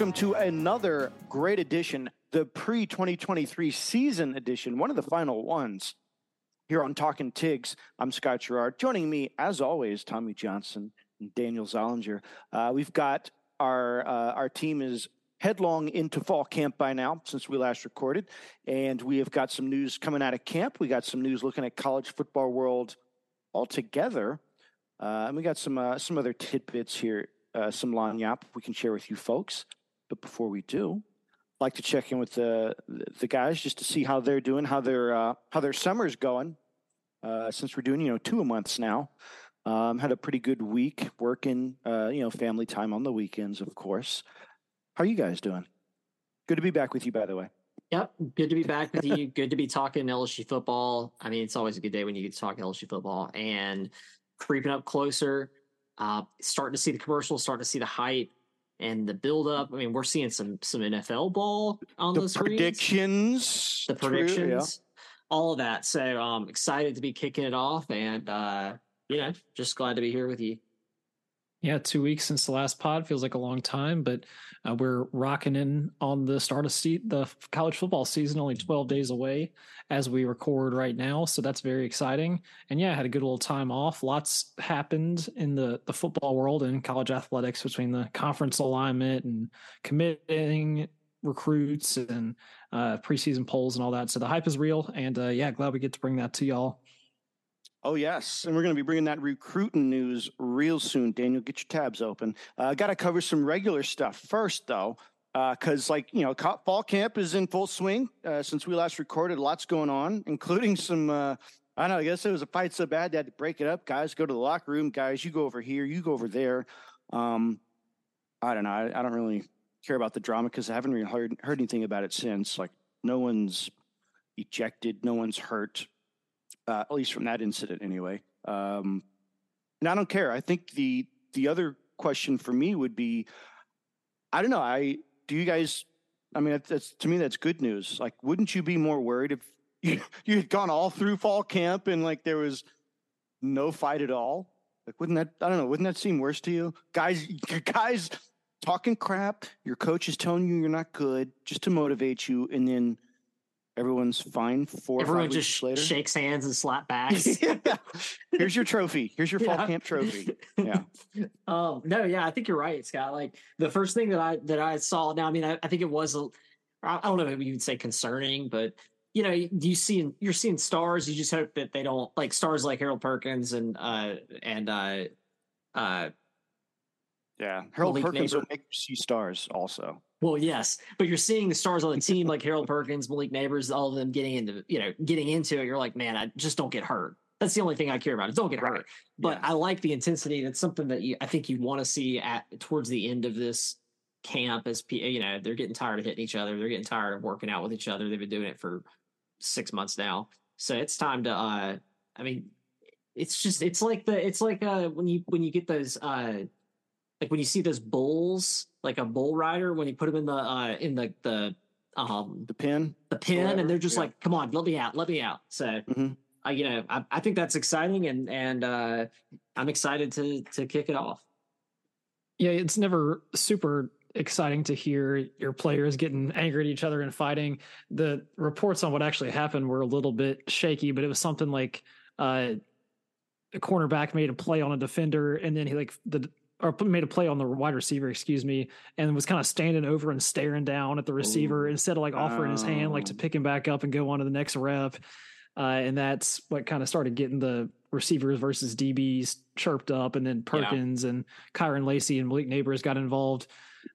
welcome to another great edition, the pre 2023 season edition, one of the final ones here on Talking Tigs. I'm Scott Gerard. Joining me, as always, Tommy Johnson and Daniel Zollinger. Uh, we've got our uh, our team is headlong into fall camp by now since we last recorded, and we have got some news coming out of camp. We got some news looking at college football world altogether, uh, and we got some uh, some other tidbits here uh, some lagniappe we can share with you folks. But before we do, I'd like to check in with the the guys just to see how they're doing, how their uh, how their summer's going. Uh, since we're doing you know two a months now, um, had a pretty good week working. Uh, you know, family time on the weekends, of course. How are you guys doing? Good to be back with you, by the way. Yep, good to be back with you. good to be talking LSU football. I mean, it's always a good day when you get to talk LSU football and creeping up closer uh, starting to see the commercials, starting to see the hype and the build up. I mean, we're seeing some some NFL ball on the, the predictions, the predictions, True, yeah. all of that. So I'm um, excited to be kicking it off, and uh, you know, just glad to be here with you. Yeah, two weeks since the last pod feels like a long time, but uh, we're rocking in on the start of se- the college football season, only 12 days away as we record right now. So that's very exciting. And yeah, I had a good little time off. Lots happened in the, the football world and college athletics between the conference alignment and committing recruits and uh, preseason polls and all that. So the hype is real. And uh, yeah, glad we get to bring that to y'all. Oh, yes. And we're going to be bringing that recruiting news real soon. Daniel, get your tabs open. I uh, got to cover some regular stuff first, though, because, uh, like, you know, fall camp is in full swing uh, since we last recorded. Lots going on, including some, uh, I don't know, I guess it was a fight so bad they had to break it up. Guys, go to the locker room. Guys, you go over here, you go over there. Um, I don't know. I, I don't really care about the drama because I haven't really heard, heard anything about it since. Like, no one's ejected, no one's hurt uh, at least from that incident anyway. Um, and I don't care. I think the the other question for me would be, I don't know. I do you guys? I mean, that's to me that's good news. Like, wouldn't you be more worried if you you had gone all through fall camp and like there was no fight at all? Like, wouldn't that I don't know? Wouldn't that seem worse to you, guys? Guys talking crap. Your coach is telling you you're not good just to motivate you, and then Everyone's fine. Four. Everyone just later. shakes hands and slap backs. yeah. Here's your trophy. Here's your fall yeah. camp trophy. Yeah. um. No. Yeah. I think you're right, Scott. Like the first thing that I that I saw. Now, I mean, I, I think it was. I don't know if you would say concerning, but you know, you see, you're seeing stars. You just hope that they don't like stars like Harold Perkins and uh and uh uh. Yeah, Harold Malik Perkins Neighbor. will make you see stars also. Well, yes, but you're seeing the stars on the team like Harold Perkins, Malik Neighbors, all of them getting into you know getting into it. You're like, man, I just don't get hurt. That's the only thing I care about. Is don't get right. hurt. But yeah. I like the intensity. That's something that you, I think you want to see at towards the end of this camp. As you know, they're getting tired of hitting each other. They're getting tired of working out with each other. They've been doing it for six months now. So it's time to. uh I mean, it's just it's like the it's like uh when you when you get those uh like when you see those bulls, like a bull rider, when you put them in the uh in the the um the pin, the pin, and they're just yeah. like, "Come on, let me out, let me out." So, mm-hmm. uh, you know, I, I think that's exciting, and and uh I'm excited to to kick it off. Yeah, it's never super exciting to hear your players getting angry at each other and fighting. The reports on what actually happened were a little bit shaky, but it was something like uh, a cornerback made a play on a defender, and then he like the or made a play on the wide receiver, excuse me, and was kind of standing over and staring down at the receiver Ooh. instead of like offering his hand like to pick him back up and go on to the next rep. Uh, and that's what kind of started getting the receivers versus DBs chirped up, and then Perkins yeah. and Kyren Lacy and Malik Neighbors got involved.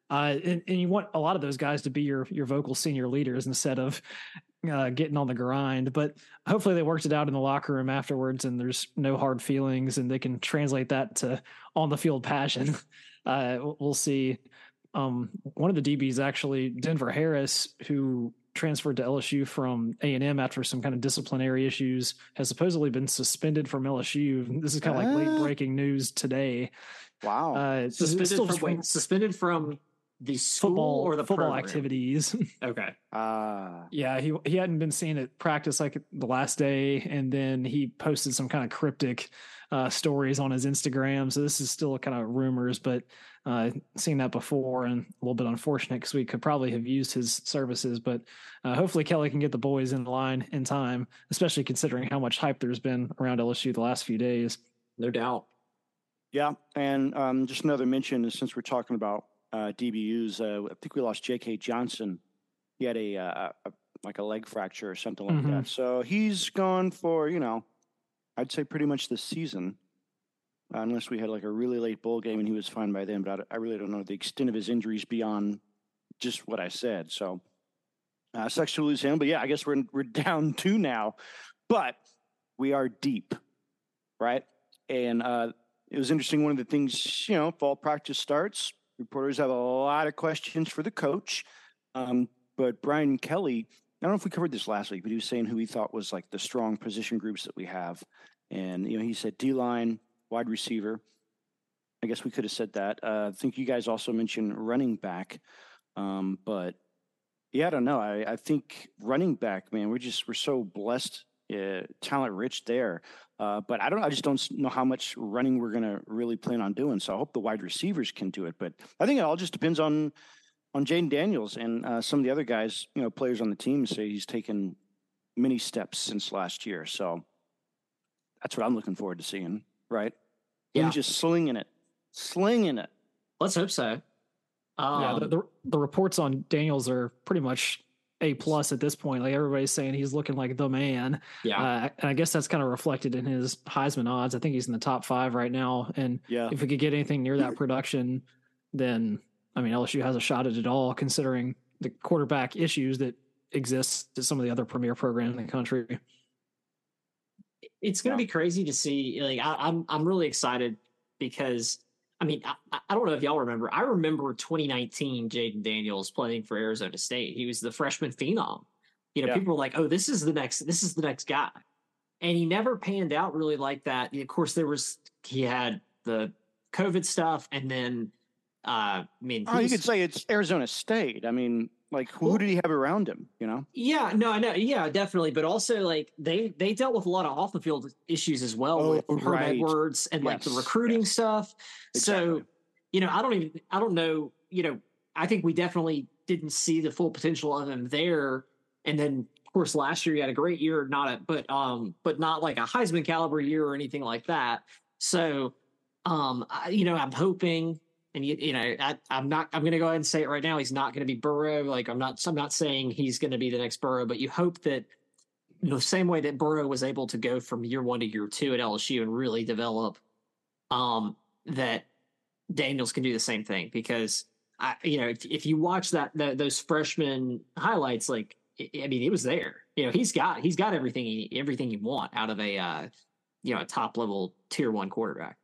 Uh, and, and, you want a lot of those guys to be your your vocal senior leaders instead of uh, getting on the grind. But hopefully they worked it out in the locker room afterwards, and there's no hard feelings, and they can translate that to on the field passion. Uh, we'll see. Um, one of the DBs actually, Denver Harris, who transferred to LSU from A and M after some kind of disciplinary issues, has supposedly been suspended from LSU. This is kind of uh, like late breaking news today. Wow, uh, suspended from wait, suspended from the school football or the football program? activities. Okay. Ah, yeah, he he hadn't been seen at practice like the last day, and then he posted some kind of cryptic uh, stories on his Instagram. So this is still kind of rumors, but uh, seen that before and a little bit unfortunate because we could probably have used his services. But uh, hopefully Kelly can get the boys in line in time, especially considering how much hype there's been around LSU the last few days. No doubt. yeah. And um, just another mention is since we're talking about uh, DBUs, uh, I think we lost J.K. Johnson. He had a, uh, a like a leg fracture or something like Mhm. that. So he's gone for you know, I'd say pretty much this season, uh, unless we had like a really late bowl game and he was fine by then. But I, I really don't know the extent of his injuries beyond just what I said. So uh, sucks to lose him. But yeah, I guess we're we're down two now, but we are deep, right? And uh, it was interesting. One of the things, you know, fall practice starts. Reporters have a lot of questions for the coach. Um, but Brian Kelly, I don't know if we covered this last week, but he was saying who he thought was like the strong position groups that we have. And, you know, he said D line, wide receiver. I guess we could have said that. Uh, I think you guys also mentioned running back. Um, but yeah, I don't know. I, I think running back, man, we're just, we're so blessed, uh, talent rich there. Uh, but I don't. I just don't know how much running we're going to really plan on doing. So I hope the wide receivers can do it. But I think it all just depends on on Jayden Daniels and uh, some of the other guys. You know, players on the team say he's taken many steps since last year. So that's what I'm looking forward to seeing. Right? Yeah. Him just slinging it, slinging it. Let's hope so. Um, yeah, the, the the reports on Daniels are pretty much a plus at this point. Like everybody's saying, he's looking like the man. yeah. Uh, and I guess that's kind of reflected in his Heisman odds. I think he's in the top five right now. And Yeah. if we could get anything near that production, then I mean LSU has a shot at it all, considering the quarterback issues that exist at some of the other premier programs in the country. it's going to Yeah. be crazy to see. Like, I, I'm, I'm really excited because, I mean, I, I don't know if y'all remember. I remember 2019 Jayden Daniels playing for Arizona State. He was the freshman phenom. You know, Yeah. people were like, "Oh, this is the next. This is the next guy," and he never panned out really like that. Of course, there was he had the COVID stuff, and then, uh, I mean, Oh, you could say it's Arizona State. I mean, like who did he have around him? You know? Yeah, no, I know. Yeah, definitely. But also, like they they dealt with a lot of off the field issues as well Oh, with Herm right. Edwards and like the recruiting yes. stuff. So, you know, I don't even I don't know. You know, I think we definitely didn't see the full potential of him there. And then, of course, last year he had a great year, not a but um but not like a Heisman caliber year or anything like that. So, um, I, you know, I'm hoping and you, you know, I, I'm not. I'm going to go ahead and say it right now. He's not going to be Burrow. Like I'm not. I'm not saying he's going to be the next Burrow, but you hope that the same way that Burrow was able to go from year one to year two at LSU and really develop, um, that Daniels can do the same thing. Because I, you know, if, if you watch that, that those freshman highlights, like I I mean, it was there. You know, he's got he's got everything he everything you want out of a uh, you know a top level tier one quarterback.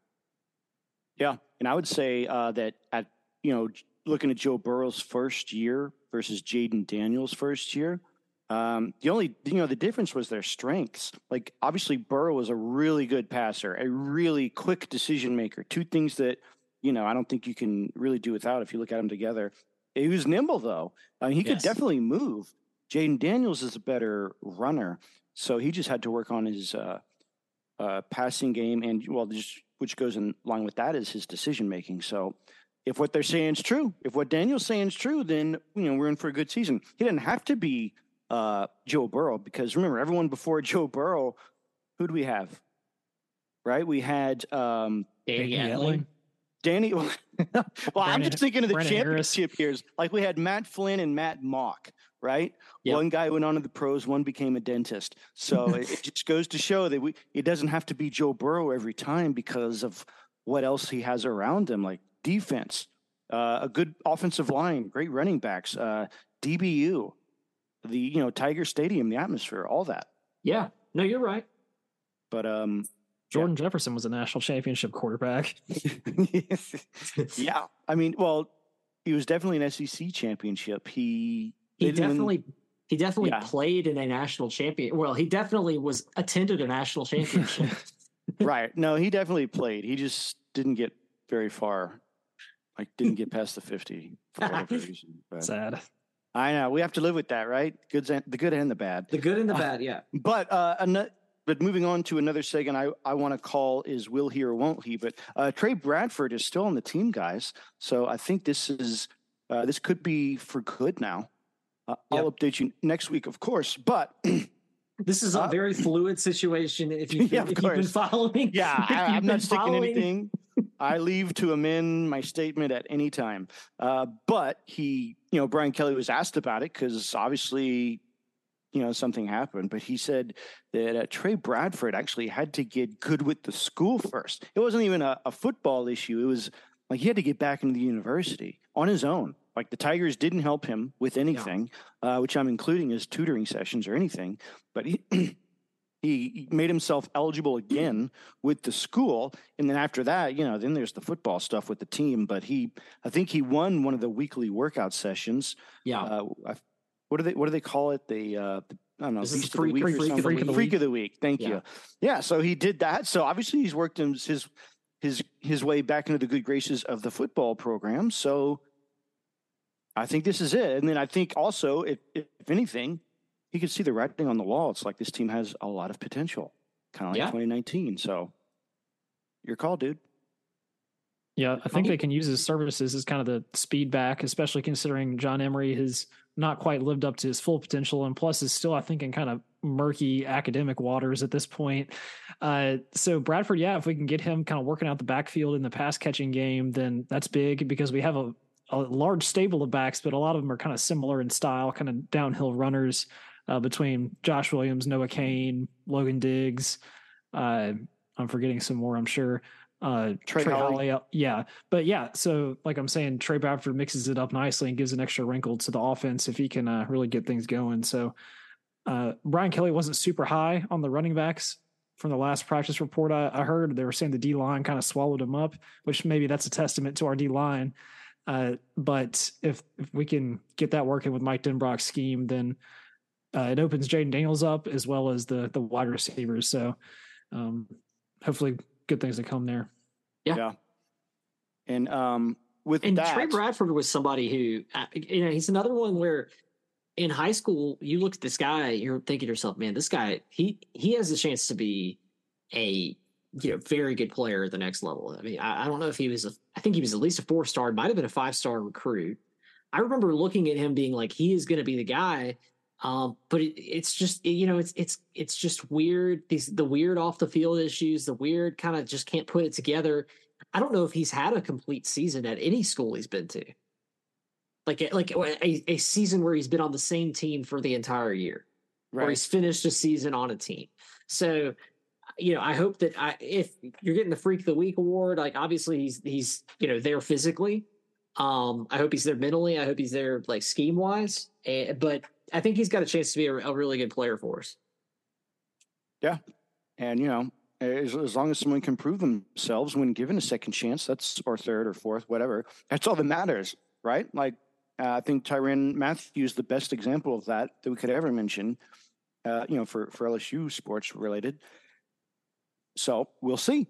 Yeah, and I would say uh, that at you know looking at Joe Burrow's first year versus Jayden Daniels' first year, um, the only you know the difference was their strengths. Like obviously Burrow was a really good passer, a really quick decision maker. Two things that you know I don't think you can really do without if you look at them together. He was nimble though; uh, he could definitely move. Jayden Daniels is a better runner, so he just had to work on his uh, uh, passing game, and well, just which goes in line with that is his decision making. So, if what they're saying is true, if what Daniel's saying is true, then you know we're in for a good season. He didn't have to be uh, Joe Burrow because remember, everyone before Joe Burrow, who do we have? Right, we had um, Danny Danny Etling. Etling. Danny. well, I'm just thinking of the Brandon Harris. championship years. Like we had Matt Flynn and Matt Mauck, right? Yep. One guy went on to the pros, one became a dentist. So it, it just goes to show that we it doesn't have to be Joe Burrow every time because of what else he has around him, like defense, uh, a good offensive line, great running backs, uh, DBU, the you know Tiger Stadium, the atmosphere, all that. Yeah, no, you're right. But um, Jordan Jefferson was a national championship quarterback. yeah, I mean, well, he was definitely an SEC championship. He He they didn't win- definitely he definitely Yeah. played in a national champion. Well, he definitely was attended a national championship. right. No, he definitely played. He just didn't get very far. Like didn't get past the 50 for whatever reason. But Sad. I know we have to live with that, right? Good, the good and the bad. The good and the bad, yeah. But uh, ano- but moving on to another segment, I, I want to call is will he or won't he? But uh, Tre Bradford is still on the team, guys. So I think this is uh, this could be for good now. Uh, I'll update you next week, of course. But This is a Uh, very fluid situation. If you, yeah, if you've been following, yeah, I, been not sticking following- anything. I leave to amend my statement at any time. Uh, but he, you know, Brian Kelly was asked about it because obviously, you know, something happened. But he said that uh, Tre Bradford actually had to get good with the school first. It wasn't even a, a football issue. It was like he had to get back into the university on his own. Like the Tigers didn't help him with anything, uh, which I'm including as tutoring sessions or anything. But he. He made himself eligible again with the school, and then after that, you know, then there's the football stuff with the team. But he, I think he won one of the weekly workout sessions. Yeah. Uh, I, what do they What do they call it? The uh, I don't know, This beast freak- of the week freak- or freak of the week. Of the week. Thank Yeah. you. Yeah. So he did that. So obviously he's worked his his his way back into the good graces of the football program. So I think this is it. And then I think also, if if anything, he could see the writing on the wall. It's like this team has a lot of potential, kind of like Yeah. 2019. So your call, dude. Yeah, I think they can use his services as kind of the speed back, especially considering John Emery has not quite lived up to his full potential, and plus is still, I think, in kind of murky academic waters at this point. Uh, so Bradford, yeah, if we can get him kind of working out the backfield in the pass catching game, then that's big because we have a, a large stable of backs, but a lot of them are kind of similar in style, kind of downhill runners uh, between Josh Williams, Noah Cain, Logan Diggs. Uh, I'm forgetting some more, I'm sure. Uh, Trey Trey, Holly. Holly, uh, yeah, but yeah. So, like I'm saying, Tre Bradford mixes it up nicely and gives an extra wrinkle to the offense if he can uh, really get things going. So, uh, Brian Kelly wasn't super high on the running backs from the last practice report I, I heard. They were saying the D line kind of swallowed him up, which maybe that's a testament to our D line. Uh, but if if we can get that working with Mike Denbrock's scheme, then uh, it opens Jayden Daniels up as well as the the wide receivers. So, um, hopefully, good things to come there. Yeah. And um, with And that, Tre Bradford was somebody who, uh, you know, he's another one where in high school you look at this guy, you're thinking to yourself, man, this guy he he has a chance to be a you know very good player at the next level. I mean, I, I don't know if he was a, I think he was at least a four star, might have been a five star recruit. I remember looking at him being like, he is going to be the guy. Um, but it, it's just you know it's it's it's just weird these the weird off the field issues the weird kind of just can't put it together I don't know if he's had a complete season at any school he's been to. Like like a, a season where he's been on the same team for the entire year, or he's finished a season on a team. So, you know, I hope that I, if you're getting the Freak of the Week award, like obviously he's he's you know there physically. Um, I hope he's there mentally. I hope he's there like scheme wise. But I think he's got a chance to be a, a really good player for us. Yeah, and you know, as, as long as someone can prove themselves when given a second chance, that's or third or fourth, whatever. That's all that matters, right? Like uh, I think Tyrann Mathieu is the best example of that that we could ever mention. Uh, you know, for for LSU sports related. So we'll see.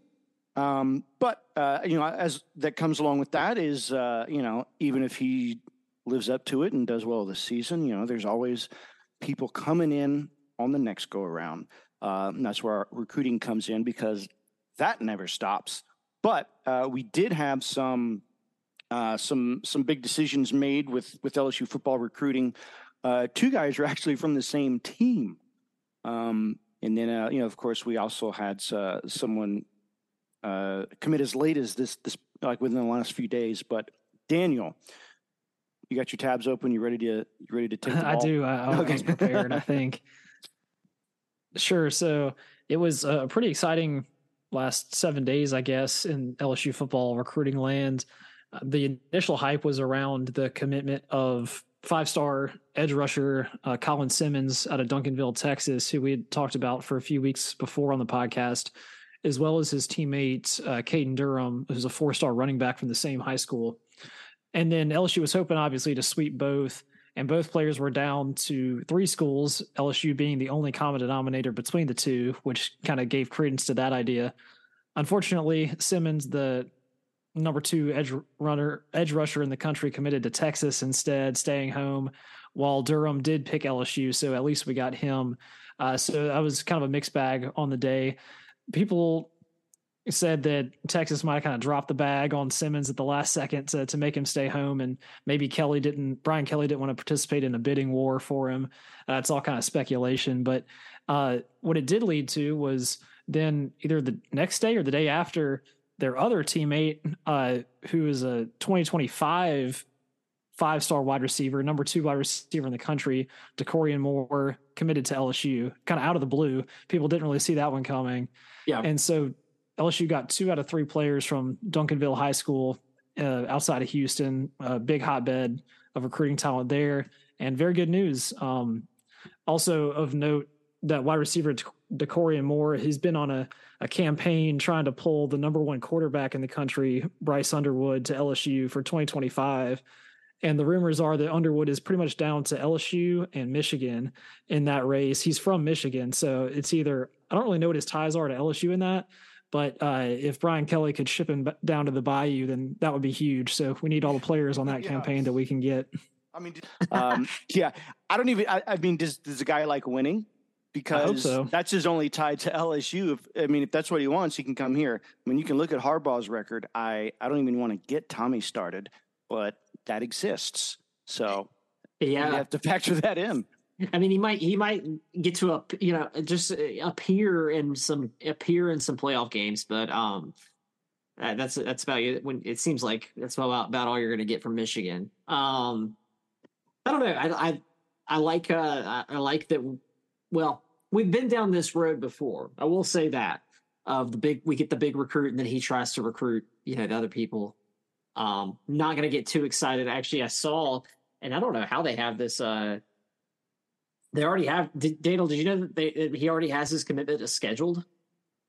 Um, but uh, you know, as that comes along with that is, uh, you know, even if he lives up to it and does well this season, you know, there's always people coming in on the next go around. Uh, that's where recruiting comes in because that never stops. But uh, we did have some uh, some some big decisions made with with LSU football recruiting. Uh, two guys are actually from the same team, um, and then uh, you know, of course, we also had uh, someone uh, commit as late as this this like within the last few days. But Daniel, you got your tabs open. You ready to you ready to take the I do. I, I Okay. was prepared. I think. Sure. So it was a pretty exciting last seven days, I guess, in LSU football recruiting land. Uh, The initial hype was around the commitment of five-star edge rusher uh, Colin Simmons out of Duncanville, Texas, who we had talked about for a few weeks before on the podcast, as well as his teammate uh, Caden Durham, who's a four-star running back from the same high school. And then LSU was hoping, obviously, to sweep both and both players were down to three schools, LSU being the only common denominator between the two, which kind of gave credence to that idea. Unfortunately, Simmons, the number two edge runner, edge rusher in the country, committed to Texas instead, staying home. While Durham did pick LSU, so at least we got him. Uh, so that was kind of a mixed bag on the day. People said that Texas might kind of drop the bag on Simmons at the last second to, to make him stay home, and maybe Kelly didn't. Brian Kelly didn't want to participate in a bidding war for him. Uh, all kind of speculation, but uh, what it did lead to was then either the next day or the day after, their other teammate, uh, who is a 2025 five star wide receiver, number two wide receiver in the country, Dakorien Moore, committed to LSU, kind of out of the blue. People didn't really see that one coming. Yeah. And so LSU got two out of three players from Duncanville High School uh, outside of Houston, a big hotbed of recruiting talent there, and very good news. Um, also of note, that wide receiver Dakorien Moore, he's been on a, a campaign trying to pull the number one quarterback in the country, Bryce Underwood, to LSU for 2025. And the rumors are that Underwood is pretty much down to LSU and Michigan in that race. He's from Michigan, so it's either I don't really know what his ties are to LSU in that, but uh, if Brian Kelly could ship him down to the Bayou, then that would be huge. So we need all the players on that yeah. campaign that we can get. I mean, um, yeah, I don't even. I, I mean, does does a guy like winning? Because so. that's his only tie to LSU. If I mean, if that's what he wants, he can come here. I mean, you can look at Harbaugh's record. I I don't even want to get Tommy started, but that exists. So yeah, you have to factor that in. I mean, he might he might get to a you know just uh, appear in some appear in some playoff games, but um, uh, that's that's about it. When it seems like that's about about all you're going to get from Michigan. Um, I don't know. I I I like uh I like that. Well, we've been down this road before. I will say that of the big we get the big recruit and then he tries to recruit you know the other people. Um, not going to get too excited. Actually, I saw and I don't know how they have this. Uh, they already have. Did, Daniel, did you know that they, he already has his commitment scheduled?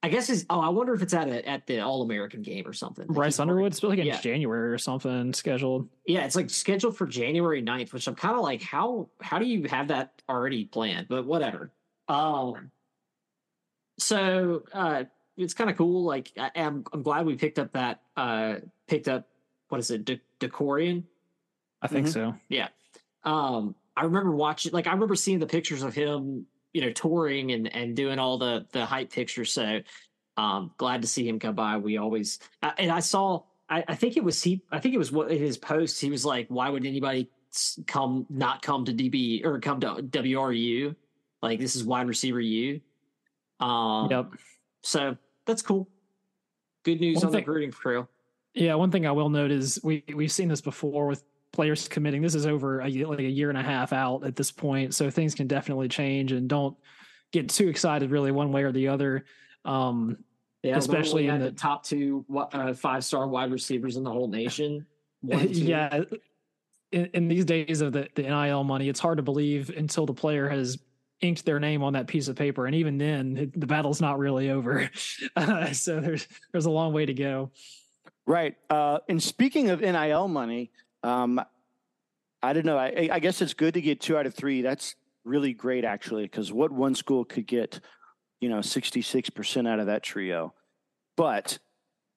I guess his. Oh, I wonder if it's at a, at the All American game or something. Bryce Underwood's like in yeah. January or something scheduled. Yeah, it's like scheduled for January 9th, which I'm kind of like, how how do you have that already planned? But whatever. Um. So uh, it's kind of cool. Like I, am I'm, I'm glad we picked up that uh picked up what is it, De- Dakorien? I think mm-hmm. so. Yeah. Um I remember watching, like, I remember seeing the pictures of him, you know, touring and and doing all the the hype pictures. So, um, glad to see him come by. We always, and I saw, I, I think it was he, I think it was what in his post. He was like, "Why would anybody come not come to DB or come to WRU? Like, this is wide receiver you. Um, yep. So that's cool. Good news one on thing, the recruiting trail. Yeah, one thing I will note is we we've seen this before with players committing. This is over a, like a year and a half out at this point, so things can definitely change. And don't get too excited, really, one way or the other. Um, yeah, especially in the, the, top two uh, five star wide receivers in the whole nation. One, yeah, in, in, these days of the, the NIL money, it's hard to believe until the player has inked their name on that piece of paper, and even then, it, the battle's not really over. Uh, so there's there's a long way to go. Right. Uh, and speaking of NIL money, um, I don't know. I, I guess it's good to get two out of three. That's really great, actually, because what one school could get, you know, 66% out of that trio. But,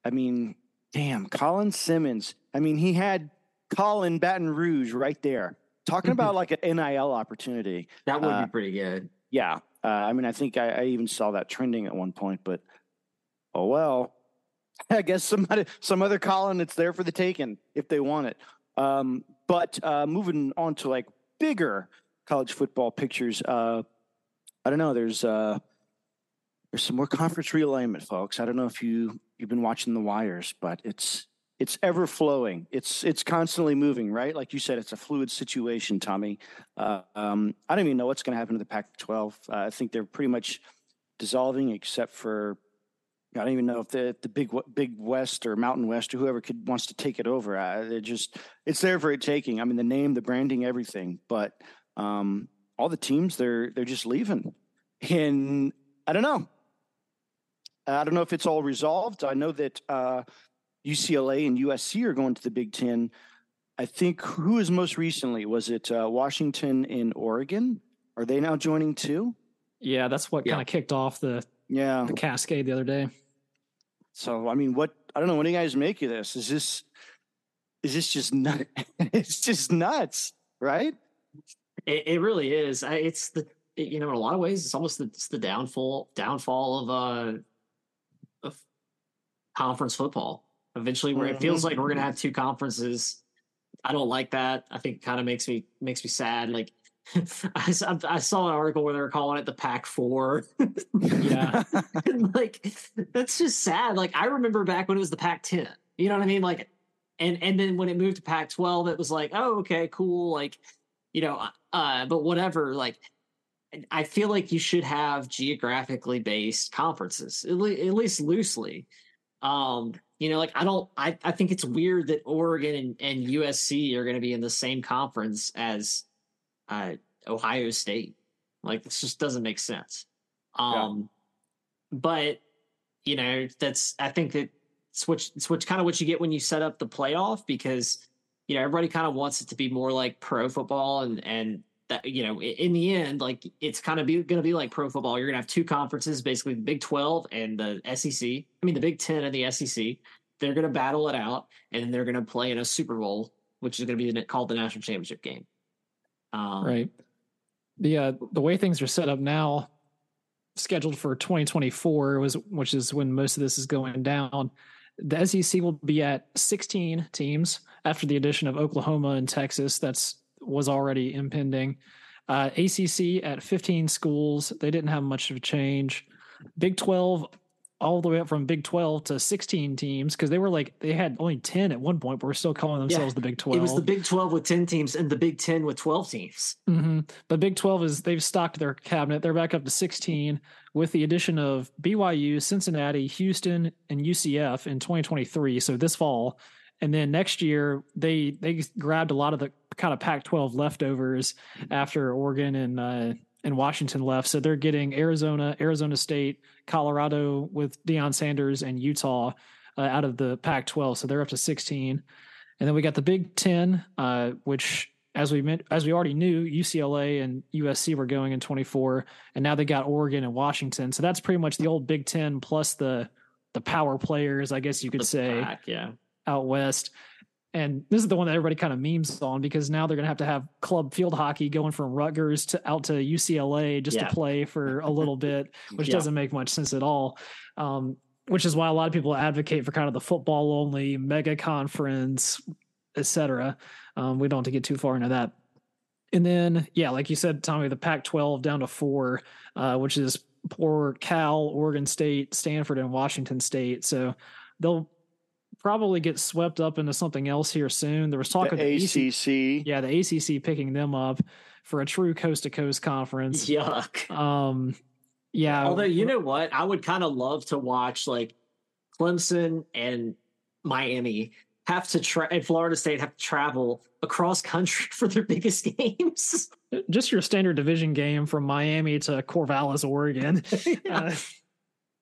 I mean, damn, Colin Simmons. I mean, he had Colin Baton Rouge right there. Talking about like an NIL opportunity. That would uh, be pretty good. Yeah. Uh, I mean, I think I, I even saw that trending at one point, but oh well. I guess somebody, some other Colin, it's there for the taking if they want it. Um, but uh, moving on to like bigger college football pictures, uh, I don't know. There's uh, there's some more conference realignment, folks. I don't know if you you've been watching the wires, but it's it's ever flowing. It's it's constantly moving, right? Like you said, it's a fluid situation, Tommy. Uh, um, I don't even know what's going to happen to the Pac-12. Uh, I think they're pretty much dissolving, except for I don't even know if the the big big West or Mountain West or whoever could wants to take it over. Uh, it just it's there for it taking. I mean, the name, the branding, everything. But um, all the teams they're they're just leaving, and I don't know. I don't know if it's all resolved. I know that uh, UCLA and USC are going to the Big Ten. I think who is most recently was it uh, Washington and Oregon? Are they now joining too? Yeah, that's what yeah. kind of kicked off the yeah the cascade the other day. So I mean, what I don't know. What do you guys make of this? Is this is this just nut? it's just nuts, right? It, it really is. I, it's the it, you know in a lot of ways it's almost the, it's the downfall downfall of uh of conference football. Eventually, where it feels like we're gonna have two conferences. I don't like that. I think it kind of makes me makes me sad. Like I, I saw an article where they were calling it the Pac Four. Yeah. like that's just sad. Like I remember back when it was the Pac Ten. You know what I mean? Like, and and then when it moved to Pac twelve, it was like, oh, okay, cool. Like, you know, uh, but whatever. Like, I feel like you should have geographically based conferences, at, le- at least loosely. Um, you know, like I don't, I, I think it's weird that Oregon and, and USC are going to be in the same conference as uh, Ohio State. Like this just doesn't make sense. Um, but you know, that's I think that it's what kind of what you get when you set up the playoff because you know everybody kind of wants it to be more like pro football and and that you know in the end like it's kind of going to be like pro football you're going to have two conferences basically the big 12 and the sec i mean the big 10 and the sec they're going to battle it out and they're going to play in a super bowl which is going to be called the national championship game um, right. The uh, the way things are set up now, scheduled for 2024 was which is when most of this is going down. The SEC will be at 16 teams after the addition of Oklahoma and Texas. That's was already impending. Uh, ACC at 15 schools. They didn't have much of a change. Big 12 all the way up from Big 12 to 16 teams because they were like they had only 10 at one point, but we're still calling themselves Yeah, the Big 12. it was the big 12 with 10 teams and the big 10 with 12 teams hmm But Big 12 is they've stocked their cabinet. They're back up to 16 with the addition of BYU, Cincinnati, Houston, and UCF in 2023. So this fall. And then next year they they grabbed a lot of the kind of Pac-12 leftovers after Oregon and uh, and Washington left. So they're getting Arizona, Arizona State, Colorado with Deion Sanders, and Utah uh, out of the Pac-12. So they're up to 16. And then we got the Big Ten, uh, which as we meant, as we already knew, UCLA and USC were going in 24, and now they got Oregon and Washington. So that's pretty much the old Big Ten plus the the power players, I guess you could The say, pack, yeah out west. And this is the one that everybody kind of memes on because now they're going to have to have club field hockey going from Rutgers to out to UCLA just Yeah. to play for a little bit, which Yeah. doesn't make much sense at all. Um, which is why a lot of people advocate for kind of the football only mega conference, etc. Um, we don't have to get too far into that. And then, yeah, like you said, Tommy, the Pac 12 down to four, uh, which is poor Cal, Oregon State, Stanford, and Washington State. So they'll probably get swept up into something else here soon. There was talk of the the ACC, ACC. yeah, the ACC picking them up for a true coast to coast conference. yuck Um, yeah, Although you know what, I would kind of love to watch like Clemson and Miami have to try and Florida State have to travel across country for their biggest games. just your standard division game from Miami to Corvallis, Oregon. Uh,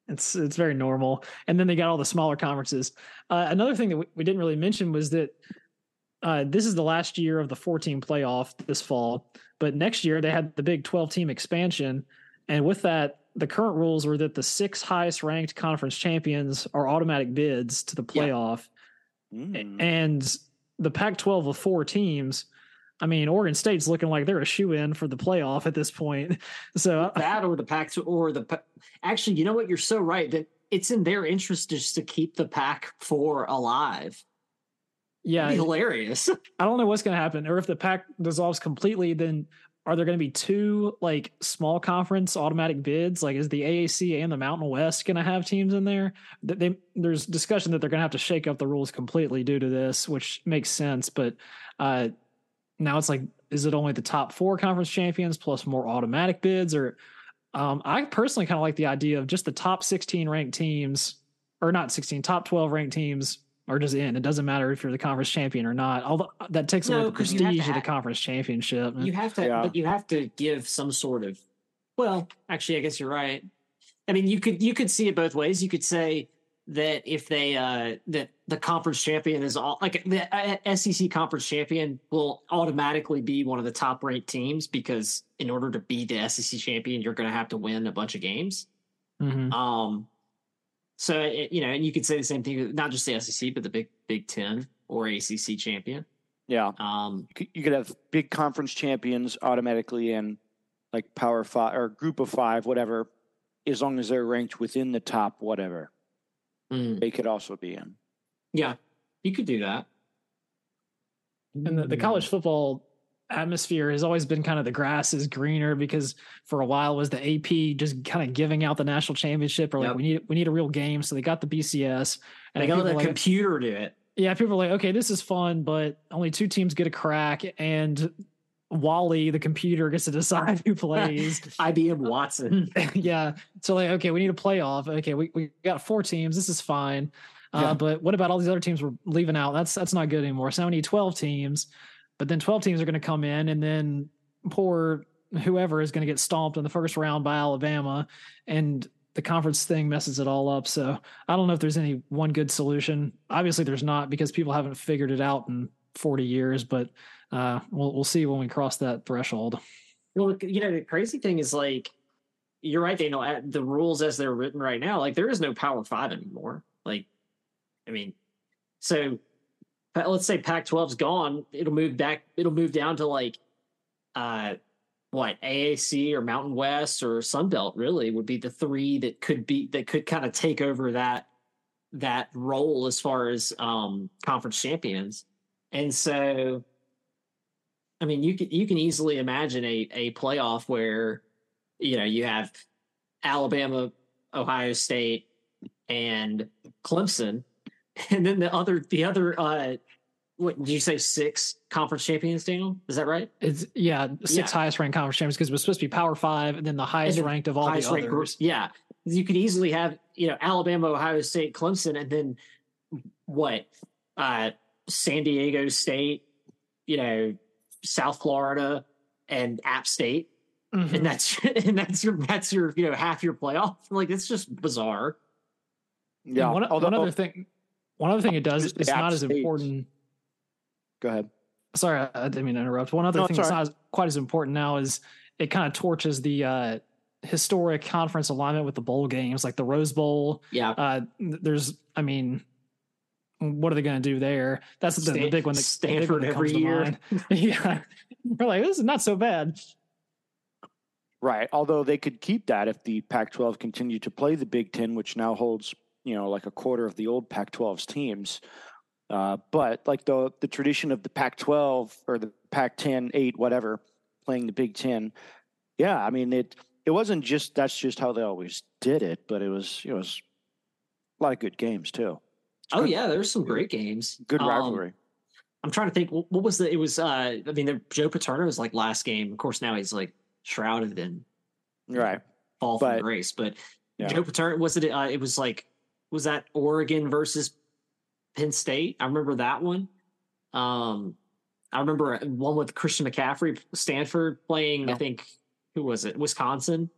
it's it's very normal. And then they got all the smaller conferences. Uh, another thing that we, we didn't really mention was that uh, this is the last year of the 14 playoff this fall, but next year they had the big 12 team expansion, and with that, the current rules were that the six highest ranked conference champions are automatic bids to the Yeah. playoff, Mm. and the Pac-12 of four teams. I mean, Oregon State's looking like they're a shoe in for the playoff at this point. So that or the Pac or the actually, you know what? You're so right that it's in their interest just to keep the Pac four alive. yeah, hilarious. I don't know what's going to happen, or if the pack dissolves completely, then are there going to be two like small conference automatic bids? Like, is the AAC and the Mountain West going to have teams in there? They there's discussion that they're going to have to shake up the rules completely due to this, which makes sense. But uh, now it's like, is it only the top four conference champions plus more automatic bids, or um, I personally kind of like the idea of just the top 16 ranked teams, or not 16, top 12 ranked teams are just in. It doesn't matter if you're the conference champion or not. Although that takes away No, the 'cause you have prestige of the ha- conference championship. you have to, Yeah. but you have to give some sort of. Well, actually, I guess you're right. I mean, you could you could see it both ways. You could say that if they uh that the conference champion is all like the uh, SEC conference champion will automatically be one of the top ranked teams because in order to be the SEC champion, you're going to have to win a bunch of games. Mhm. Um, So it, you know, and you could say the same thing, not just the SEC, but the Big Big Ten or ACC champion. Yeah. Um, You could, have big conference champions automatically in like power five or group of five, whatever, as long as they're ranked within the top, whatever, mm, they could also be in. yeah, you could do that. And the, the college football atmosphere has always been kind of the grass is greener because for a while was the AP just kind of giving out the national championship or like Yep. we need we need a real game. So they got the BCS. And they got people the like, computer to it. yeah, people are like, okay, this is fun, but only two teams get a crack and Wally, the computer, gets to decide who plays. IBM Watson. yeah. So like, okay, we need a playoff. Okay, we, we got four teams. This is fine. Uh, Yeah. but what about all these other teams we're leaving out? That's that's not good anymore. So now we need 12 teams, but then 12 teams are going to come in and then poor whoever is going to get stomped in the first round by Alabama and the conference thing messes it all up. So I don't know if there's any one good solution. Obviously there's not because people haven't figured it out in 40 years, but uh, we'll we'll see when we cross that threshold. Well, you know, the crazy thing is like, you're right, Daniel. The rules as they're written right now, like there is no Power Five anymore. Like, I mean, so let's say Pac-12's gone, it'll move back. It'll move down to like, uh, what AAC or Mountain West or Sun Belt really would be the three that could be that could kind of take over that that role as far as um conference champions. And so I mean, you can you can easily imagine a a playoff where you know you have Alabama, Ohio State, and Clemson, and then the other the other uh, what did you say six conference champions? Daniel, is that right? It's yeah, six Yeah. highest ranked conference champions because it was supposed to be Power Five, and then the highest then ranked of all the ranked group. others. Yeah, you could easily have you know Alabama, Ohio State, Clemson, and then what? Uh, San Diego State, you know, South Florida, and App State. Mhm. and that's and that's your that's your you know half your playoff. Like it's just bizarre. Yeah. One, Although, one other thing, one other thing it does, Just it's the App not as State. important. go ahead. Sorry, I I didn't mean to interrupt. One other No, thing it's that's not quite as important now is it kind of torches the uh, historic conference alignment with the bowl games, like the Rose Bowl. Yeah, Uh, there's, I mean, what are they going to do there? That's the, the big one. That, the big Stanford one every year. yeah, we're like, this is not so bad. Right. Although they could keep that if the Pac 12 continued to play the Big Ten, which now holds, you know, like a quarter of the old Pac 12's teams. Uh, but like the the tradition of the Pac 12 or the Pac 10, 8, whatever, playing the Big Ten. Yeah. I mean, it, it wasn't just that's just how they always did it, but it was, it was a lot of good games too. Oh good. yeah, there's some great games. Good Um, rivalry. I'm trying to think. What, was the? It was. uh I mean, the, Joe Paterno was like last game. Of course, now he's like shrouded in right. fall from But- grace. But Yeah. Joe Paterno was it? Uh, it was like was that Oregon versus Penn State? I remember that one. Um, I remember one with Christian McCaffrey, Stanford playing. I think who was it? Wisconsin.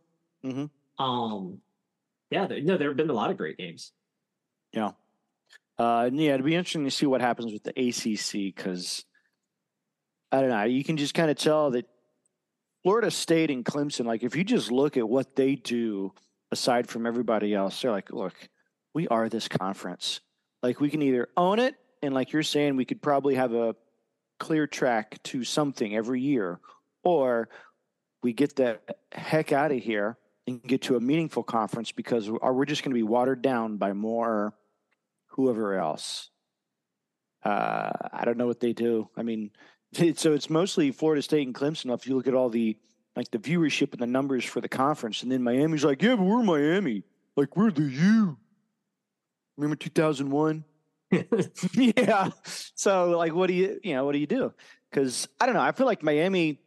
Mhm. Um, yeah, there, no, there have been a lot of great games. Yeah. Uh, and yeah, it'd be interesting to see what happens with the ACC because I don't know. You can just kind of tell that Florida State and Clemson, like if you just look at what they do aside from everybody else, they're like, look, we are this conference. Like we can either own it, and like you're saying, we could probably have a clear track to something every year, or we get the heck out of here and get to a meaningful conference because we're just going to be watered down by more whoever else. Uh, I don't know what they do. I mean, it, so it's mostly Florida State and Clemson. If you look at all the like the viewership and the numbers for the conference, and then Miami's like, yeah, but we're Miami. Like we're the U. Remember two thousand one? yeah. So like, what do you you know what do you do? Because I don't know. I feel like Miami,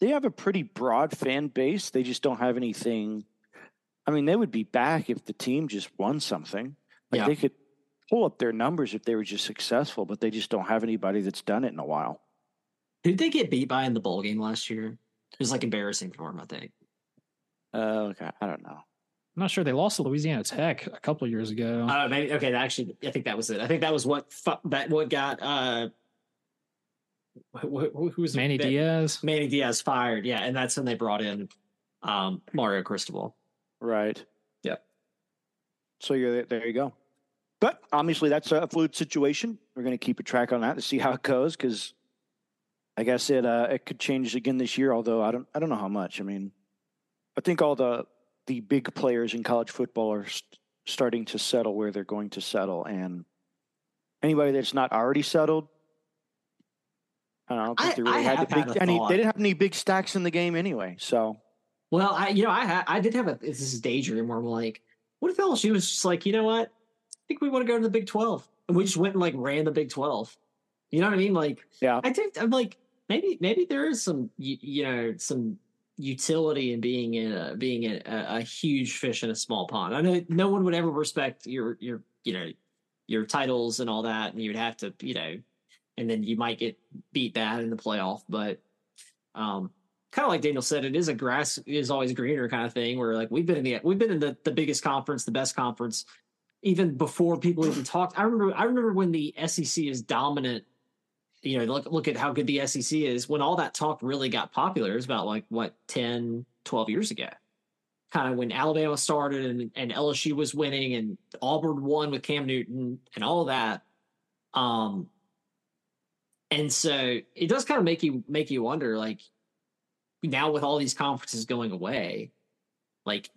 they have a pretty broad fan base. They just don't have anything. I mean, they would be back if the team just won something. Like Yeah. they could pull up their numbers if they were just successful, but they just don't have anybody that's done it in a while. Who'd they get beat by in the bowl game last year? It was like embarrassing for them, I think. Uh, okay, I don't know. I'm not sure they lost to Louisiana Tech a couple of years ago. Uh, maybe okay. that Actually, I think that was it. I think that was what fu- that what got uh, who, who, who was? Manny That- Diaz. Manny Diaz fired. Yeah, and that's when they brought in um, Mario Cristobal. Right. Yep. So you're there. You go. But obviously, that's a fluid situation. We're going to keep a track on that to see how it goes because I guess it uh, it could change again this year. Although I don't I don't know how much. I mean, I think all the the big players in college football are st- starting to settle where they're going to settle, and anybody that's not already settled, I don't think I- they really I had the big had any. thought. They didn't have any big stacks in the game anyway. So Well, I you know I ha- I did have a this is daydream where I'm like, what if LSU was just like, you know what? I think we want to go to the Big Twelve, and we just went and like ran the Big Twelve. You know what I mean? Like, yeah, I think I'm like maybe maybe there is some you, you know some utility in being in a being a, a, a huge fish in a small pond. I know no one would ever respect your your you know your titles and all that, and you'd have to you know, and then you might get beat bad in the playoff. But um, kind of like Daniel said, it is a grass is always greener kind of thing. Where like we've been in the we've been in the the biggest conference, the best conference, even before people even talked. I remember I remember when the SEC is dominant you know, look look at how good the SEC is. When all that talk really got popular, it was about like what 10, 12 years ago. Kind of when Alabama started and, and LSU was winning and Auburn won with Cam Newton and all that. Um and so it does kind of make you make you wonder, like now with all these conferences going away, like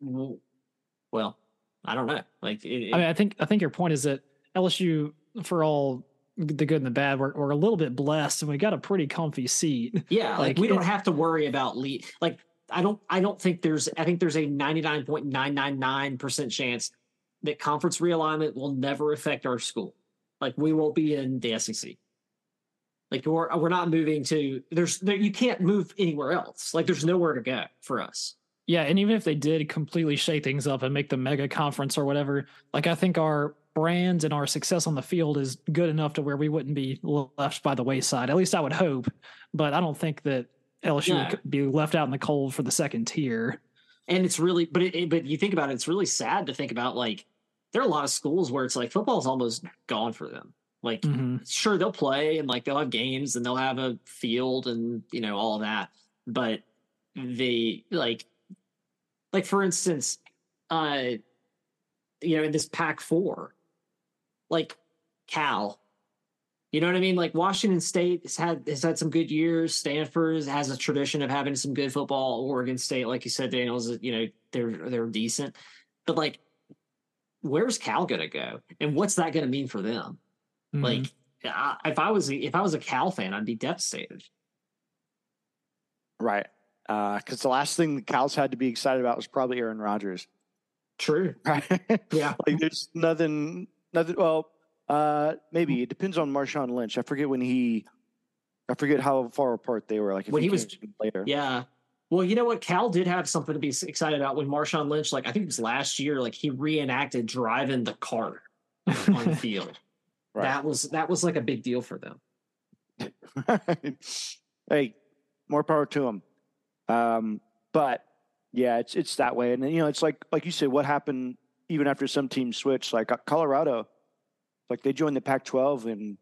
well, I don't know. Like it, I mean, I think I think your point is that LSU, for all the good and the bad, we're, we're a little bit blessed, and we got a pretty comfy seat. Yeah, like, Like, we don't have to worry about lead. Like I don't, I don't think there's. I think there's a ninety nine point nine nine nine percent chance that conference realignment will never affect our school. Like we won't be in the SEC. Like we're we're not moving to. There's there, you can't move anywhere else. Like there's nowhere to go for us. Yeah, and even if they did completely shake things up and make the mega conference or whatever, like I think our brand and our success on the field is good enough to where we wouldn't be left by the wayside. At least I would hope, but I don't think that LSU No. would be left out in the cold for the second tier. And it's really, but it, but you think about it, it's really sad to think about. Like there are a lot of schools where it's like football's almost gone for them. Like hmm sure they'll play and like they'll have games and they'll have a field and you know all that but they like like for instance uh you know in this Pac four like cal you know what i mean like washington state has had has had some good years stanford has a tradition of having some good football oregon state like you said daniels you know they're they're decent but like where's cal gonna go and what's that gonna mean for them Mhm. like, I, if I was if I was a Cal fan, I'd be devastated. right. Because the last thing the Cows had to be excited about was probably Aaron Rodgers. True. Right. Yeah. like there's nothing nothing well uh maybe it depends on Marshawn Lynch. I forget when he I forget how far apart they were like if When he was- later. Yeah. Well, you know what? Cal did have something to be excited about when Marshawn Lynch, like I think it was last year, like he reenacted driving the car on the field. Right. That was that was like a big deal for them. hey, more power to him. Um, but yeah, it's it's that way, and you know, it's like like you said, what happened even after some teams switched? Like uh, Colorado, like they joined the Pac-12 and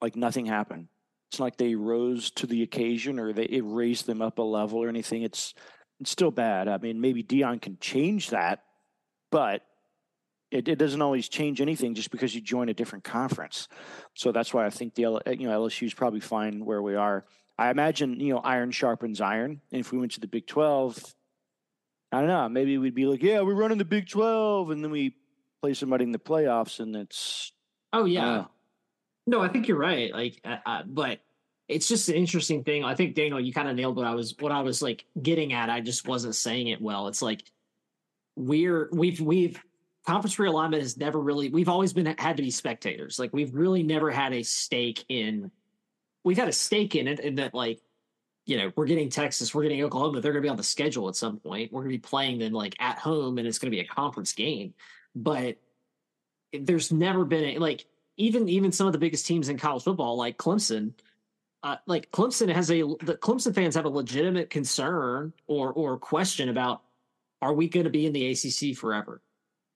like nothing happened. It's like they rose to the occasion or they it raised them up a level or anything. It's it's still bad. I mean, maybe Deion can change that, but it, it doesn't always change anything just because you join a different conference. So that's why I think the you know LSU is probably fine where we are. I imagine you know iron sharpens iron, and if we went to the Big Twelve, I don't know, maybe we'd be like, yeah, we're running the Big Twelve, and then we play somebody in the playoffs, and it's Oh yeah. uh, No, I think you're right. Like, uh, uh, but it's just an interesting thing. I think Daniel, you kind of nailed what I was what I was like getting at. I just wasn't saying it well. It's like we're we've we've conference realignment has never really we've always been had to be spectators. Like we've really never had a stake in. We've had a stake in it, in that like. You know, we're getting Texas, we're getting Oklahoma. They're going to be on the schedule at some point. We're going to be playing them like at home, and it's going to be a conference game. But there's never been a, like even even some of the biggest teams in college football, like Clemson, uh, like Clemson has a the Clemson fans have a legitimate concern or or question about are we going to be in the ACC forever?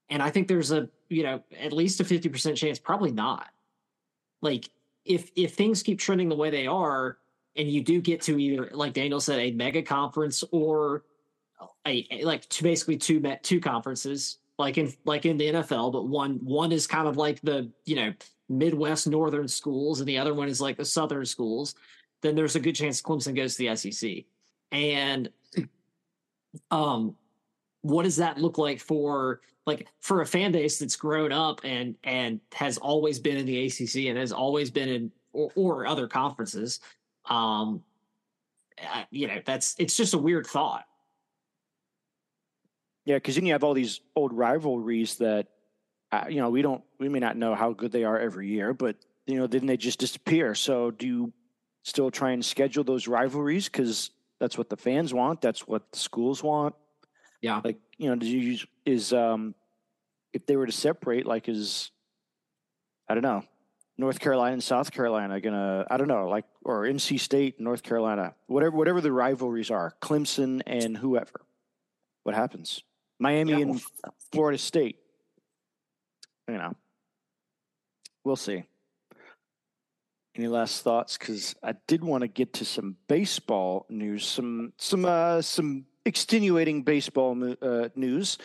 And I think there's a you know at least a fifty percent chance, probably not. Like if if things keep trending the way they are, and you do get to either like Daniel said, a mega conference or a, a- like two, basically two me- two conferences like in like in the NFL, but one one is kind of like the you know Midwest Northern schools, and the other one is like the Southern schools. Then there's a good chance Clemson goes to the SEC. And um, what does that look like for like for a fan base that's grown up and and has always been in the ACC and has always been in or, or other conferences? Um, you know, that's it's just a weird thought. Yeah, because then you have all these old rivalries that, uh, you know, we don't, we may not know how good they are every year, but you know, then they just disappear. So do you still try and schedule those rivalries because that's what the fans want, that's what the schools want? Yeah, like you know, do you use is um, if they were to separate, like is, I don't know, North Carolina and South Carolina gonna, I don't know, like or NC State, North Carolina, whatever, whatever the rivalries are, Clemson and whoever, what happens? Miami yeah. and Florida State. You know, we'll see. Any last thoughts? Because I did want to get to some baseball news, some some uh, some extenuating baseball uh, news.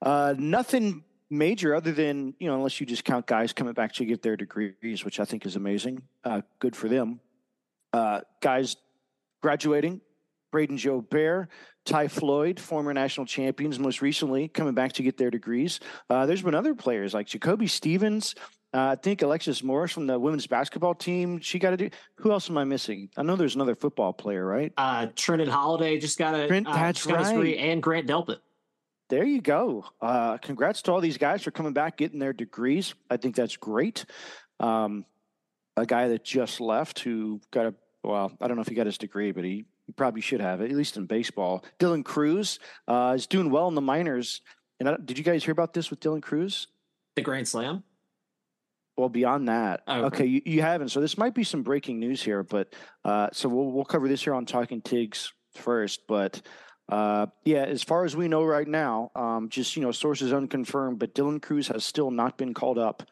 Uh, nothing major other than you know, unless you just count guys coming back to get their degrees, which I think is amazing. Uh, good for them. Uh, guys graduating. Brayden Jobert, Ty Floyd, former national champions, most recently coming back to get their degrees. Uh, there's been other players like Jacoby Stevens. Uh, I think Alexis Morris from the women's basketball team. She got to do. Who else am I missing? I know there's another football player, right? Uh, Trenton Holiday just got a. Trent, uh, that's right. And Grant Delpit. There you go. Uh, congrats to all these guys for coming back, getting their degrees. I think that's great. Um, a guy that just left who got a well, I don't know if he got his degree, but he you probably should have it, at least in baseball. Dylan Crews uh, is doing well in the minors. And I, did you guys hear about this with Dylan Crews? The Grand Slam? Well, beyond that, oh, okay, okay you, you, haven't. So this might be some breaking news here, but uh, so we'll we'll cover this here on Talking Tigs first. But uh, yeah, as far as we know right now, um, just you know, sources unconfirmed, but Dylan Crews has still not been called up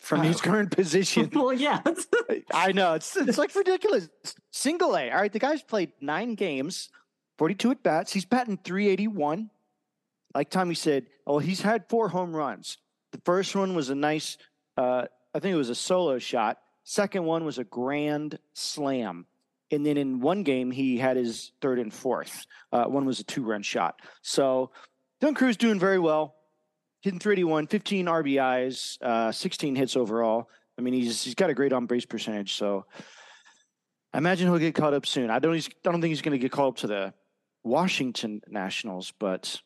from his current position. well, yeah, I know it's it's like ridiculous. Single A. All right, the guy's played nine games, forty-two at bats. He's batting three eighty-one. Like Tommy said, oh, he's had four home runs. The first one was a nice, uh, I think it was a solo shot. Second one was a grand slam. And then in one game, he had his third and fourth. Uh, one was a two run shot. So Dylan Crews doing very well hitting 381, 15 RBIs, uh, 16 hits overall. I mean, he's he's got a great on base percentage. So I imagine he'll get caught up soon. I don't I don't think he's going to get called up to the Washington Nationals, but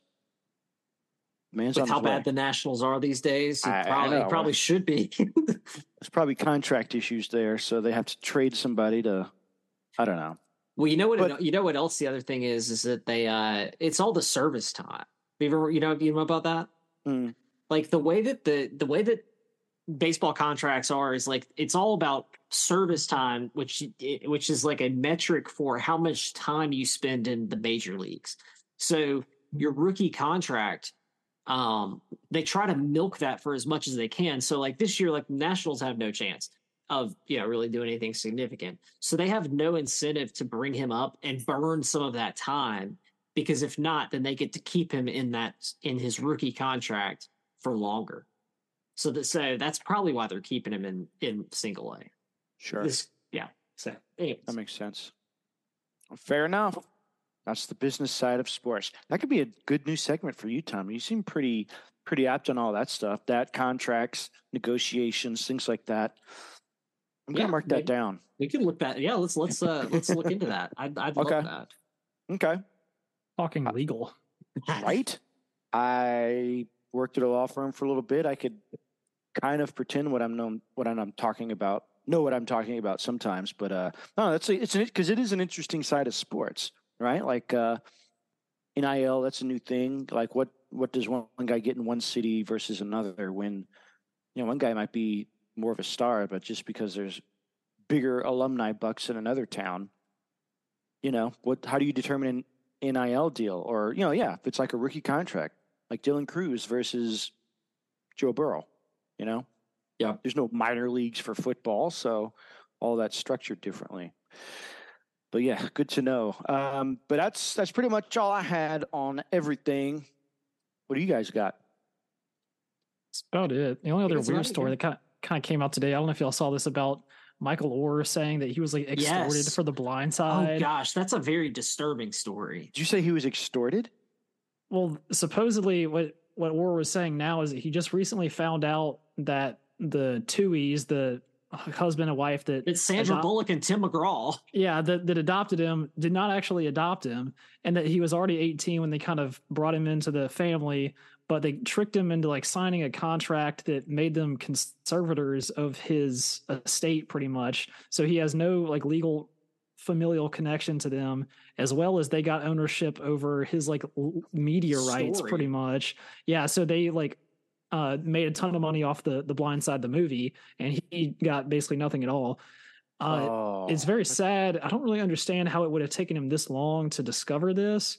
man's With how bad the Nationals are these days, I, probably, I probably should be. There's probably contract issues there, so they have to trade somebody to. I don't know. Well, you know what? But, you know what else? The other thing is, is that they. uh It's all the service time. you ever, you know, you know about that? Mm. Like the way that the the way that baseball contracts are is like it's all about service time, which which is like a metric for how much time you spend in the major leagues. So your rookie contract, um, they try to milk that for as much as they can. So like this year, like Nationals have no chance of you know really doing anything significant. So they have no incentive to bring him up and burn some of that time because if not, then they get to keep him in that in his rookie contract for longer. So that so that's probably why they're keeping him in in single A. Sure. This, yeah. So anyways. that makes sense. Fair enough. That's the business side of sports. That could be a good new segment for you, Tom. You seem pretty pretty apt on all that stuff. That contracts, negotiations, things like that. I'm gonna yeah, mark that down. We can look that. Yeah, let's let's uh let's look into that. I'd I'd okay. love that. Okay. Talking uh, legal. right? I worked at a law firm for a little bit. I could kind of pretend what I'm known, what I'm talking about, know what I'm talking about sometimes. But uh, no, that's a, it's because it is an interesting side of sports, right? Like uh, NIL, that's a new thing. Like what what does one, one guy get in one city versus another? When you know one guy might be more of a star, but just because there's bigger alumni bucks in another town, you know what? How do you determine an NIL deal or, you know, yeah, if it's like a rookie contract, like Dylan Crews versus Joe Burrow, you know? Yeah. There's no minor leagues for football, so all that's structured differently. But yeah, good to know. Um, but that's that's pretty much all I had on everything. What do you guys got? about it. The only other it's weird right story here. that kind of, kind of came out today. I don't know if y'all saw this about Michael Oher saying that he was like extorted Yes. for the blind Oh side. gosh, that's a very disturbing story. Did you say he was extorted? Well, supposedly what what Orr was saying now is that he just recently found out that the Tuohys, the husband and wife that It's Sandra Adopt- Bullock and Tim McGraw. yeah that, that adopted him did not actually adopt him and that he was already 18 when they kind of brought him into the family but they tricked him into like signing a contract that made them conservators of his estate pretty much. So he has no like legal familial connection to them as well as they got ownership over his like media rights pretty much. Yeah so they like uh made a ton of money off the the blind side the movie and he got basically nothing at all uh oh, it's very sad. I don't really understand how it would have taken him this long to discover this,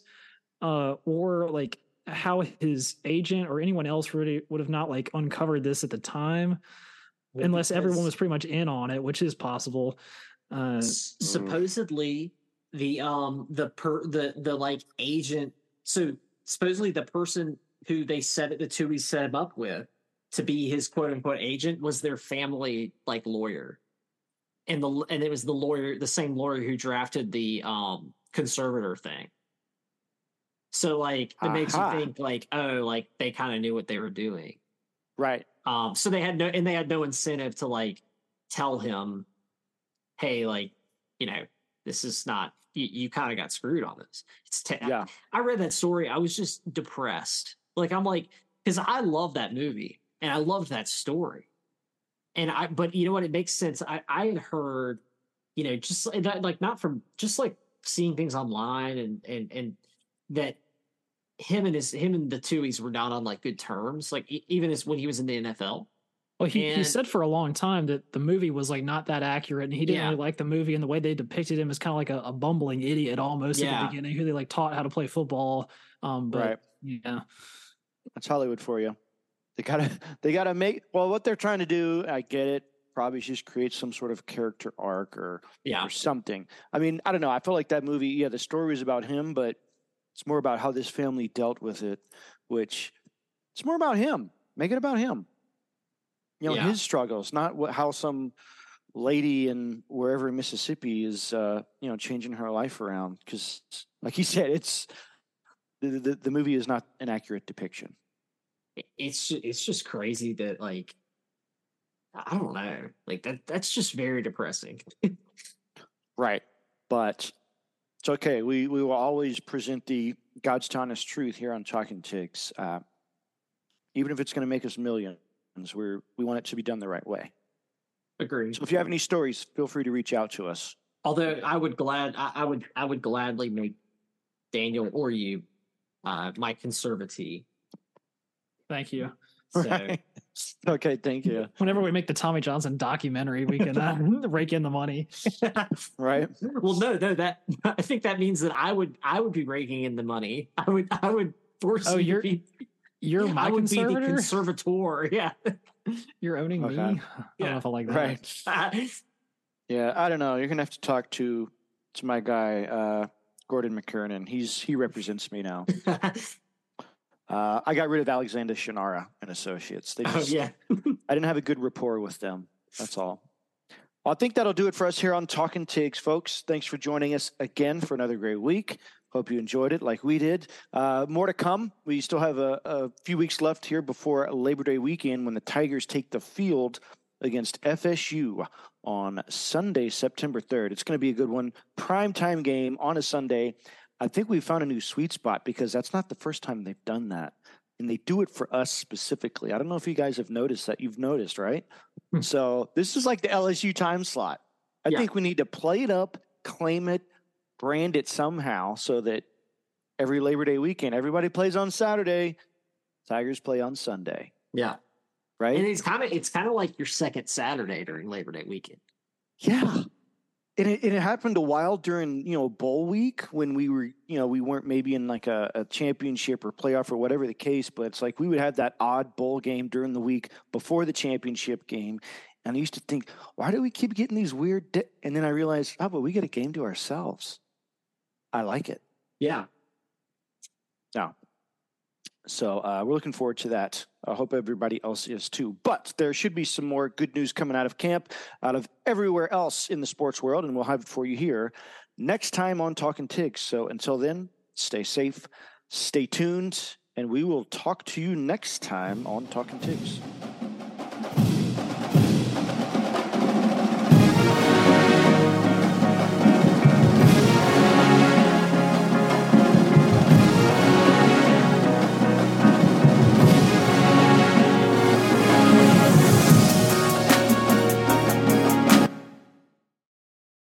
uh, or like how his agent or anyone else really would have not like uncovered this at the time, unless everyone was pretty much in on it, which is possible. Uh, supposedly the um the per the the like agent so supposedly the person who they set the two he set him up with to be his quote unquote agent was their family like lawyer and the and it was the lawyer the same lawyer who drafted the um conservator thing so like it makes you think like oh like they kind of knew what they were doing right. um, so they had no, and they had no incentive to like tell him, "Hey, like, you know, this is not you, you kind of got screwed on this." It's te- Yeah. I read that story. I was just depressed. Like I'm like, because I love that movie and I loved that story, and I. But you know what? It makes sense. I I had heard, you know, just like that, like not from just like seeing things online and and and that him and his him and the Tuohys were not on like good terms. Like even as when he was in the NFL. well, he, he said for a long time that the movie was like not that accurate, and he didn't Yeah. really like the movie and the way they depicted him as kind of like a, a bumbling idiot almost at the beginning, who they like taught how to play football. Um, but right. yeah, That's Hollywood for you. They gotta they gotta make well what they're trying to do, I get it. Probably just create some sort of character arc or Yeah. or something. I mean, I don't know. I feel like that movie, yeah, the story was about him, but it's more about how this family dealt with it, which it's more about him. Make it about him. You know, Yeah. his struggles, not what, how some lady in wherever in Mississippi is, uh, you know, changing her life around. Because, like you said, it's the, the the movie is not an accurate depiction. It- It's it's just crazy that like I don't know. Like that that's just very depressing. Right. But it's okay. We we will always present the God's honest truth here on Talking Tigs. Uh, even if it's going to make us millions, we're we want it to be done the right way. Agreed. So if you have any stories, feel free to reach out to us. Although I would glad I, I would I would gladly make Daniel or you uh my conservatee. Thank you. So Right. Okay, thank you. Whenever we make the Tommy Johnson documentary, we can uh, rake in the money. Right. well no no that I think that means that I would I would be raking in the money. I would I would force Oh, you you're- to be You're my I would be the conservator. conservator. Yeah. You're owning me. Okay. I don't Yeah. know if I like that. Right. Yeah, I don't know. You're gonna have to talk to to my guy, uh, Gordon McKernan. He's he represents me now. Uh, I got rid of Alexander Shunnarah and Associates. They oh just, yeah. I didn't have a good rapport with them. That's all. Well, I think that'll do it for us here on Talking Tigs, folks. Thanks for joining us again for another great week. Hope you enjoyed it like we did. Uh, more to come. We still have a, a few weeks left here before Labor Day weekend when the Tigers take the field against FSU on Sunday, September 3rd. It's going to be a good one. Prime time game on a Sunday. I think we found a new sweet spot because that's not the first time they've done that. And they do it for us specifically. I don't know if you guys have noticed that. You've noticed, right? Hmm. so this is like the LSU time slot. I Yeah. think we need to play it up, claim it, brand it somehow so that every Labor Day weekend, everybody plays on Saturday, Tigers play on Sunday, Yeah. right? And it's kind of it's kind of like your second Saturday during Labor Day weekend. Yeah. And it, and it happened a while during, you know, bowl week when we were, you know, we weren't maybe in like a, a championship or playoff or whatever the case, but it's like we would have that odd bowl game during the week before the championship game. And I used to think, why do we keep getting these weird? Di-? And then I realized, oh, but we get a game to ourselves. I like it. Yeah. Yeah. So uh, we're looking forward to that. I hope everybody else is too. But there should be some more good news coming out of camp, out of everywhere else in the sports world, and we'll have it for you here next time on Talking Tigs. So until then, stay safe, stay tuned, and we will talk to you next time on Talking Tigs.